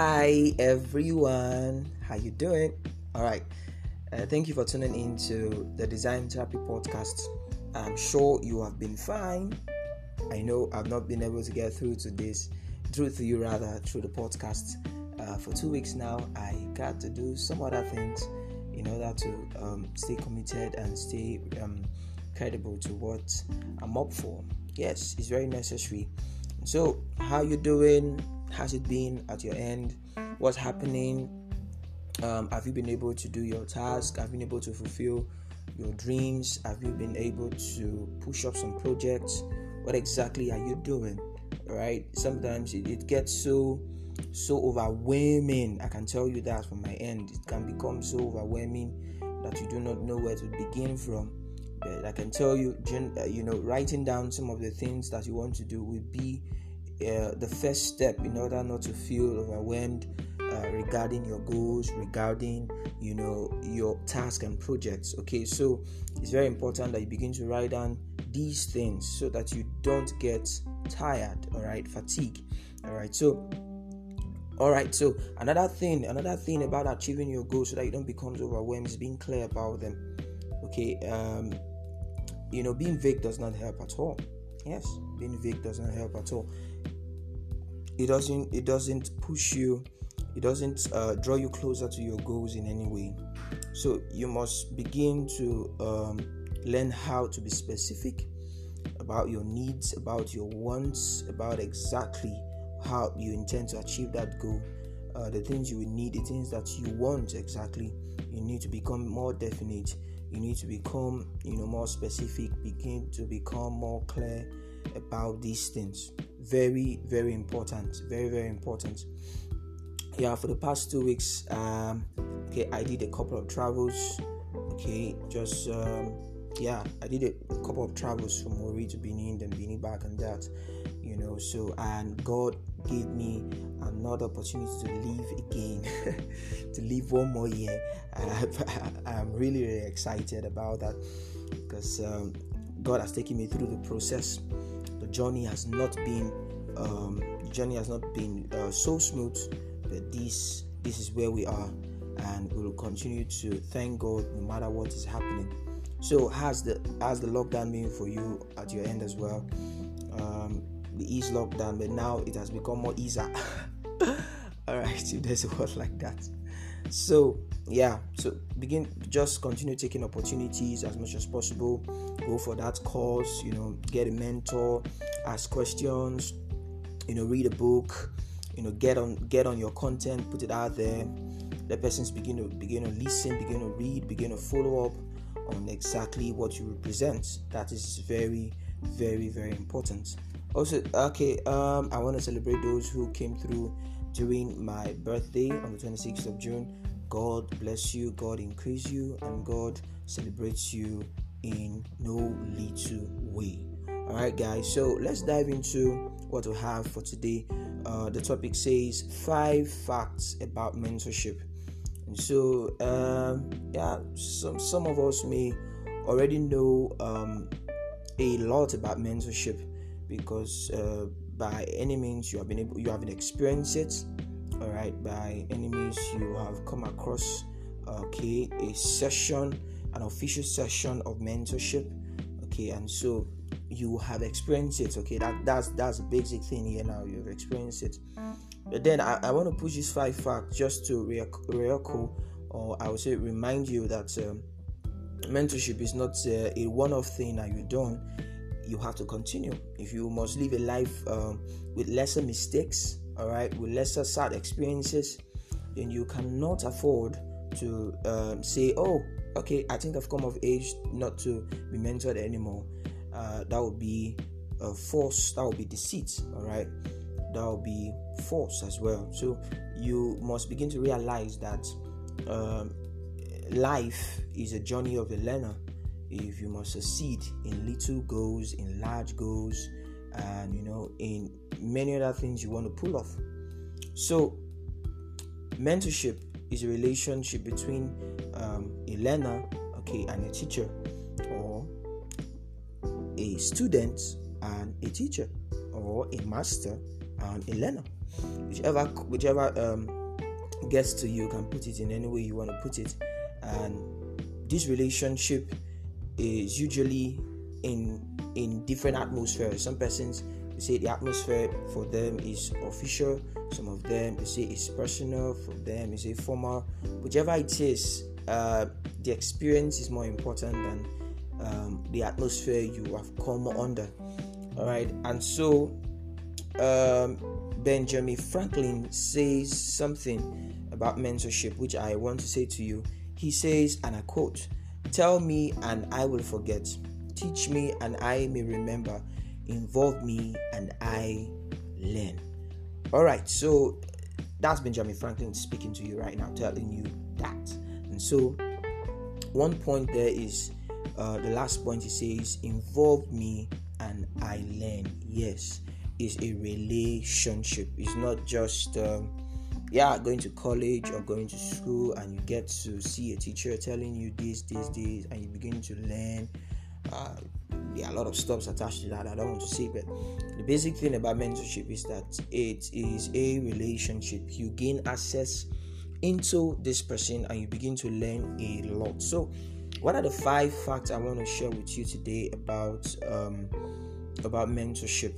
Hi everyone, how you doing? All right, uh, thank you for tuning in to the Design Therapy Podcast. I'm sure you have been fine. I know I've not been able to get through to this, through to you rather, through the podcast. Uh, for two weeks now, I got to do some other things in order to um, stay committed and stay um, credible to what I'm up for. Yes, it's very necessary. So, how you doing? Has it been at your end? What's happening? Um, have you been able to do your task? Have you been able to fulfill your dreams? Have you been able to push up some projects? What exactly are you doing? Right? Sometimes it, it gets so so overwhelming. I can tell you that from my end. It can become so overwhelming that you do not know where to begin from. But I can tell you, uh, you know, writing down some of the things that you want to do will be uh, the first step in order not to feel overwhelmed uh, regarding your goals regarding you know your task and projects okay? So it's very important that you begin to write down these things so that you don't get tired all right fatigue all right so all right so another thing another thing about achieving your goals so that you don't become overwhelmed is being clear about them okay? Um you know being vague does not help at all. Yes being vague does not help at all. It doesn't it doesn't push you it doesn't uh, draw you closer to your goals in any way. So you must begin to um, learn how to be specific about your needs about your wants about exactly how you intend to achieve that goal uh, the things you will need the things that you want exactly. You need to become more definite. You need to become you know more specific. Begin to become more clear about these things. Very, very important. Very, very important. Yeah, for the past two weeks, um, okay, I did a couple of travels. Okay, just um, yeah, I did a couple of travels from Mori to Benin, then Benin back and that, you know. So and God gave me another opportunity to live again, to live one more year. Uh, I'm really, really excited about that because um, God has taken me through the process journey has not been um, journey has not been uh, so smooth, but this this is where we are, and we will continue to thank God no matter what is happening. So, has the has the lockdown been for you at your end as well? Um, the ease lockdown, but now it has become more easier. All right, if there's a word like that. So, yeah, so begin just continue taking opportunities as much as possible. Go for that course, you know, get a mentor, ask questions, you know, read a book, you know, get on get on your content, put it out there. Let persons begin to begin to listen, begin to read, begin to follow up on exactly what you represent. That is very, very, very important. Also, okay, um, I want to celebrate those who came through during my birthday on the 26th of June. God bless you, God increase you, and God celebrates you in no little way. All right, guys, so let's dive into what we have for today. Uh, the topic says five facts about mentorship. And so, um, yeah, some, some of us may already know um, a lot about mentorship because uh, by any means you have been able you have experienced it all right by any means you have come across okay a session an official session of mentorship okay and so you have experienced it okay that that's that's a basic thing here now you've experienced it. But then i, I want to push this five facts just to reecho or i would say remind you that um, mentorship is not uh, a one-off thing that you've done you have to continue. If you must live a life um, with lesser mistakes all right, with lesser sad experiences, then you cannot afford to um, say, oh, okay, I think I've come of age not to be mentored anymore. Uh, that would be a force, that would be deceit, all right, that would be force as well. So you must begin to realize that um, life is a journey of the learner. If you must succeed in little goals, in large goals, and you know in many other things you want to pull off so mentorship is a relationship between um, a learner okay and a teacher or a student and a teacher or a master and a learner whichever whichever um, gets to you, you can put it in any way you want to put it. And this relationship is usually in in different atmospheres. Some persons say the atmosphere for them is official. Some of them they say it's personal. For them, it's a formal. Whichever it is, uh, the experience is more important than um, the atmosphere you have come under. All right, and so um, Benjamin Franklin says something about mentorship, which I want to say to you. He says, and I quote, Tell me and I will forget. Teach me and I may remember. Involve me and I learn. All right, so that's Benjamin Franklin speaking to you right now, telling you that. And so, one point there is uh, the last point he says, Involve me and I learn. Yes, is a relationship. It's not just um, yeah going to college or going to school and you get to see a teacher telling you this, this, this, and you begin to learn. Uh, there are a lot of stops attached to that. I don't want to say, but the basic thing about mentorship is that it is a relationship. You gain access into this person and you begin to learn a lot. So, what are the five facts I want to share with you today about um, about mentorship?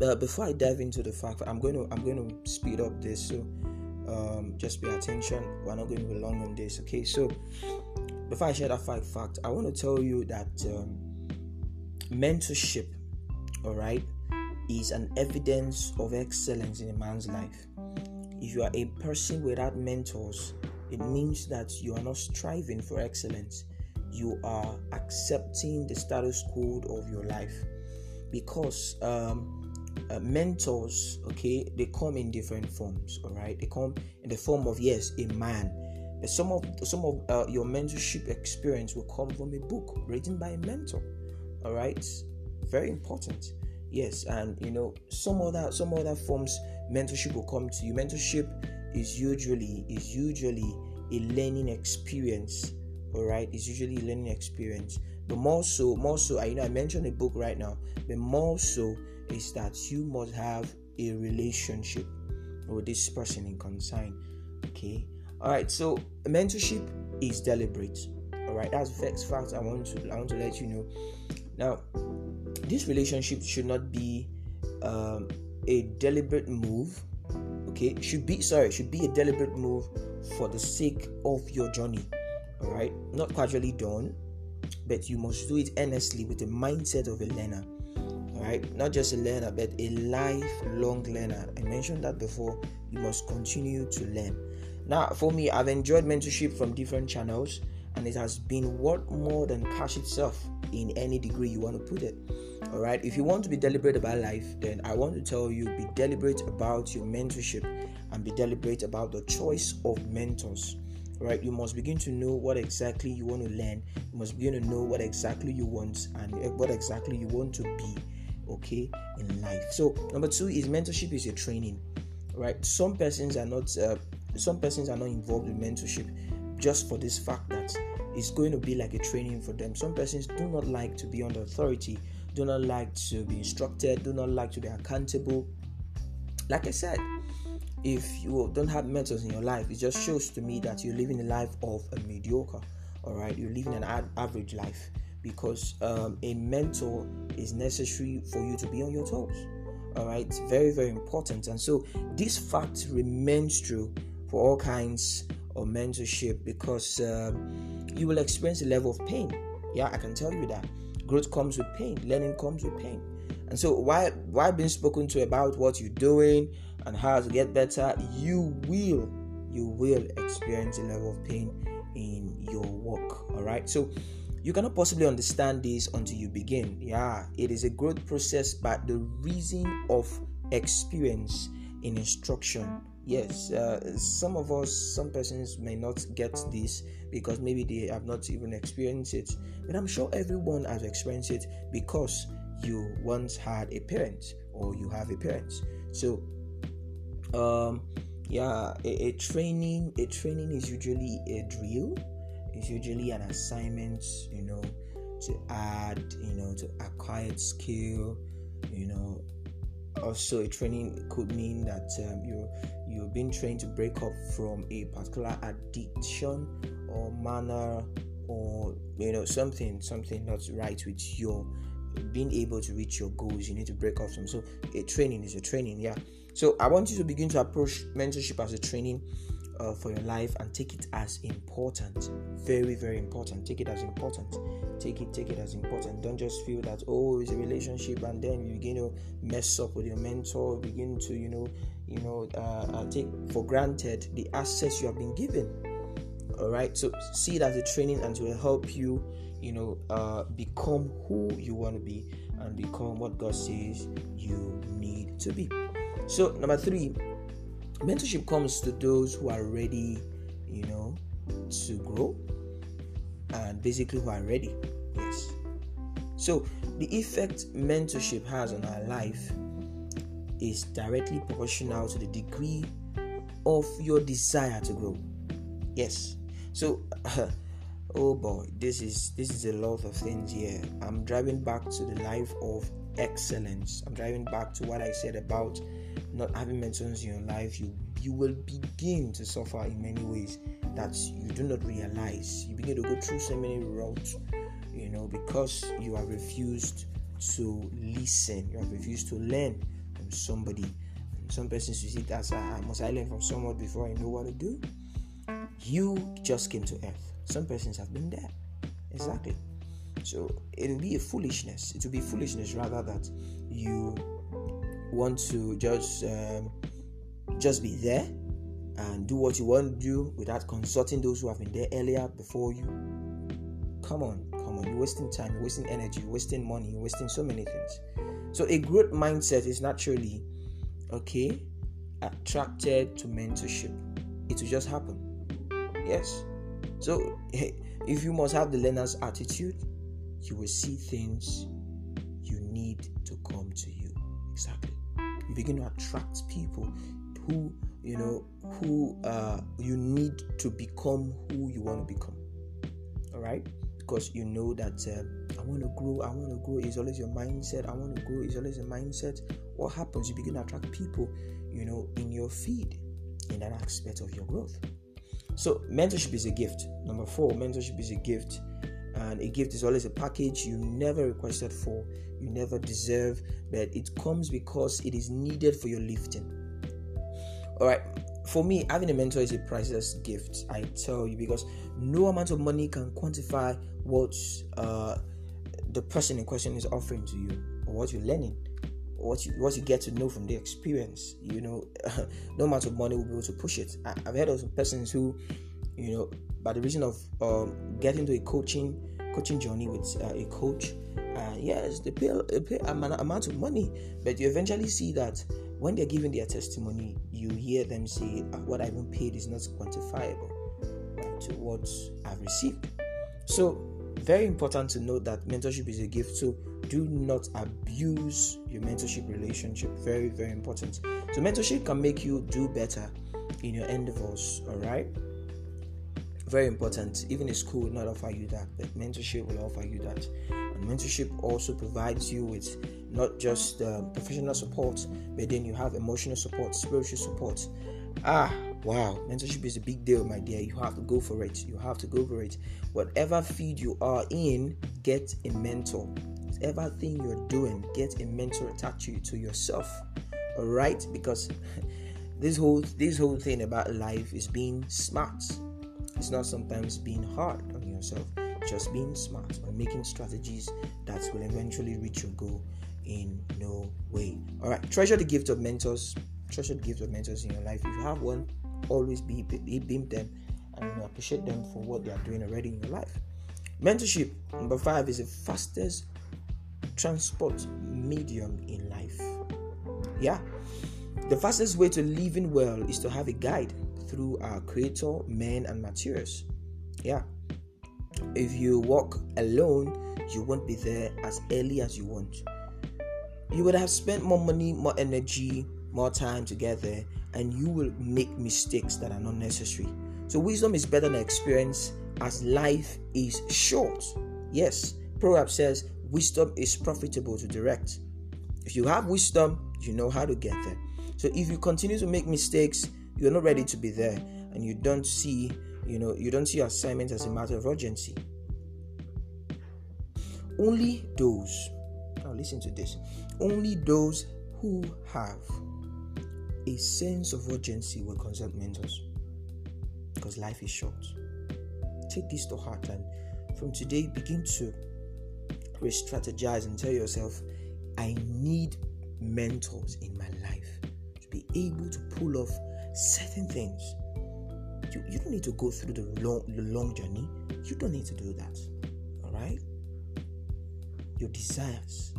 Uh, before I dive into the fact, I'm going to I'm going to speed up this, so um, just pay attention. We're not going to be long on this, okay? So before I share that five fact, I want to tell you that um, mentorship, all right, is an evidence of excellence in a man's life. If you are a person without mentors, it means that you are not striving for excellence. You are accepting the status quo of your life because um, uh, mentors okay they come in different forms all right they come in the form of yes a man some of some of uh, your mentorship experience will come from a book written by a mentor all right very important yes and you know some other some other forms mentorship will come to you mentorship is usually is usually a learning experience all right it's usually a learning experience but more so more so i you know i mentioned a book right now but more so is that you must have a relationship with this person in concern. Okay. All right. So mentorship is deliberate. All right. That's the first fact I want to I want to let you know. Now, this relationship should not be um, a deliberate move. Okay. Should be sorry. Should be a deliberate move for the sake of your journey. All right. Not casually done, but you must do it earnestly with the mindset of a learner right? Not just a learner, but a lifelong learner. I mentioned that before. You must continue to learn. Now, for me, I've enjoyed mentorship from different channels, and it has been worth more than cash itself in any degree you want to put it. All right, if you want to be deliberate about life, then I want to tell you be deliberate about your mentorship and be deliberate about the choice of mentors. Right you must begin to know what exactly you want to learn you must begin to know what exactly you want and what exactly you want to be okay in life. So number two is mentorship is a training. Right some persons are not uh, some persons are not involved in mentorship just for this fact that it's going to be like a training for them some persons do not like to be under authority do not like to be instructed do not like to be accountable like i said if you don't have mentors in your life it just shows to me that you're living a life of a mediocre all right you're living an ad- average life because um, a mentor is necessary for you to be on your toes. All right, very, very important. And so this fact remains true for all kinds of mentorship because um, you will experience a level of pain. Yeah, I can tell you that. Growth comes with pain, learning comes with pain. And so while while being spoken to about what you're doing and how to get better, you will you will experience a level of pain in your work. All right. So you cannot possibly understand this until you begin. Yeah, it is a growth process, but the reason of experience in instruction. Yes, uh, some of us, some persons may not get this because maybe they have not even experienced it. But I'm sure everyone has experienced it because you once had a parent or you have a parent. So, um, yeah, a, a training, a training is usually a drill it's usually an assignment, you know, to add, you know, to acquire skill, you know, also a training could mean that um, you're you're being trained to break up from a particular addiction or manner or you know something something not right with your being able to reach your goals. You need to break off some. So a training is a training yeah. So i want you to begin to approach mentorship as a training uh, for your life and take it as important. Very very important. Take it as important. Take it take it as important. Don't just feel that oh it's a relationship and then you begin to mess up with your mentor begin to you know you know uh, uh, take for granted the access you have been given. All right? So see it as a training and it will help you you know uh, become who you want to be and become what god says you need to be. So number three mentorship comes to those who are ready you know to grow and basically who are ready yes. So the effect mentorship has on our life is directly proportional to the degree of your desire to grow yes. So oh boy this is this is a lot of things here. I'm driving back to the life of excellence. I'm driving back to what i said about not having mentors in your life you you will begin to suffer in many ways that you do not realize you begin to go through so many routes you know because you have refused to listen you have refused to learn from somebody and some persons you see that I ah, must I learn from someone before I know what to do you just came to earth some persons have been there. Exactly. So it will be a foolishness. It will be foolishness rather that you want to just um, just be there and do what you want to do without consulting those who have been there earlier before you. Come on, come on. You're wasting time, you're wasting energy, you're wasting money, you're wasting so many things. So a growth mindset is naturally okay attracted to mentorship. It will just happen. Yes. So, if you must have the learner's attitude, you will see things you need begin to attract people who, you know, who uh, you need to become who you want to become. All right? Because you know that uh, I want to grow, I want to grow is always your mindset. I want to grow is always a mindset. What happens? You begin to attract people, you know, in your feed in that aspect of your growth. So, mentorship is a gift. Number four, mentorship is a gift. And a gift is always a package you never requested for, you never deserve, but it comes because it is needed for your lifting. All right, for me, having a mentor is a priceless gift. I tell you because no amount of money can quantify what uh, the person in question is offering to you or what you're learning what you what you get to know from the experience. You know, no amount of money will be able to push it. I, have heard of some persons who, you know, by the reason of um, getting to a coaching coaching journey with uh, a coach, uh, yes, they pay, they pay an amount of money, but you eventually see that when they're giving their testimony, you hear them say, uh, "What I've been paid is not quantifiable right, to what I've received." So, very important to note that mentorship is a gift. So do not abuse your mentorship relationship. Very, very important. So, mentorship can make you do better in your endeavors, all right? Very important. Even a school will not offer you that, but mentorship will offer you that. And mentorship also provides you with not just uh, professional support, but then you have emotional support, spiritual support. Ah, wow, mentorship is a big deal, my dear. You have to go for it. You have to go for it. Whatever field you are in, get a mentor whatever thing you're doing, get a mentor attached to, to yourself. All right, because this whole this whole thing about life is being smart. It's not sometimes being hard on yourself. Just being smart and making strategies that will eventually reach your goal in no way. All right, treasure the gift of mentors. Treasure the gift of mentors in your life. If you have one, always be, be beam them and appreciate them for what they are doing already in your life. Mentorship number five is the fastest transport medium in life. Yeah. The fastest way to living well is to have a guide through our creator, men, and materials. Yeah. If you walk alone, you won't be there as early as you want. You would have spent more money, more energy, more time together, and you will make mistakes that are not necessary. So, wisdom is better than experience as life is short. Yes, Proverbs says, wisdom is profitable to direct. If you have wisdom, you know how to get there. So if you continue to make mistakes, you're not ready to be there, and you don't see, you know, you don't see your assignment as a matter of urgency. Only those, now listen to this, only those who have a sense of urgency will consult mentors because life is short. Take this to heart and from today begin to re strategize and tell yourself, I need mentors in my life to be able to pull off certain things. You, you don't need to go through the long, the long journey. You don't need to do that. All right? Your desires,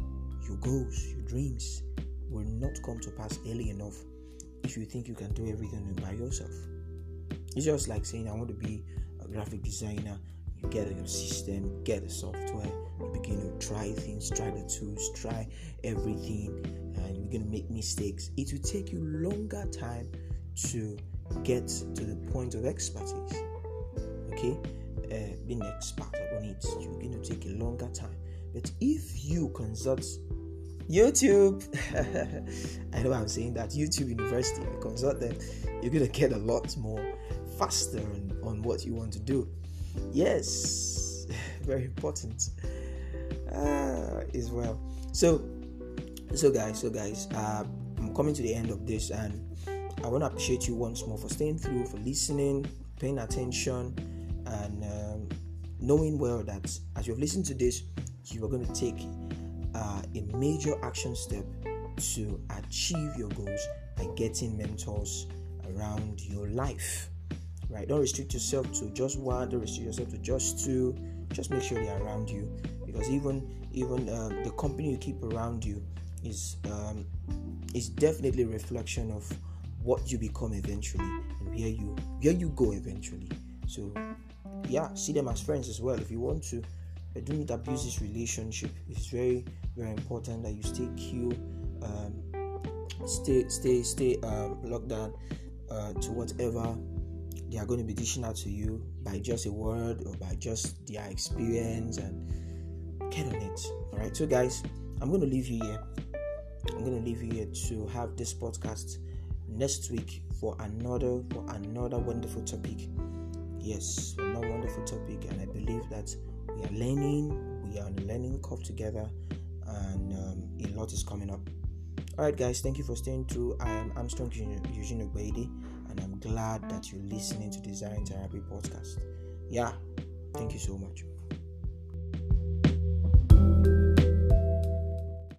your goals, your dreams will not come to pass early enough if you think you can do everything by yourself. It's just like saying, I want to be a graphic designer. You get a system, get a software, you begin to try things, try the tools, try everything, and you're going to make mistakes. It will take you longer time to get to the point of expertise. Okay, uh, being an expert on it, you're going to take a longer time. But if you consult YouTube, I know I'm saying that YouTube University, you consult them, you're going to get a lot more faster on, on what you want to do. Yes, very important uh, as well. So, so guys, so guys, uh, I'm coming to the end of this, and I want to appreciate you once more for staying through, for listening, paying attention, and um, knowing well that as you've listened to this, you are going to take uh, a major action step to achieve your goals by getting mentors around your life. Right? Don't restrict yourself to just one. Don't restrict yourself to just two. Just make sure they're around you, because even even um, the company you keep around you is um, is definitely a reflection of what you become eventually and where you where you go eventually. So yeah, see them as friends as well if you want to but do not abuse this relationship. It's very, very important that you stay cool, um, stay, stay, stay um, locked down uh, to whatever they are going to be dishing out to you by just a word or by just their experience and get on it. All right, so guys, I'm going to leave you here. I'm going to leave you here to have this podcast next week for another for another wonderful topic. Yes, another wonderful topic, and I believe that we are learning, we are on a learning curve together, and um, a lot is coming up. All right, guys, thank you for staying through. I am Armstrong Eugene Obeidi, and I'm glad that you're listening to Design Therapy Podcast. Yeah, thank you so much.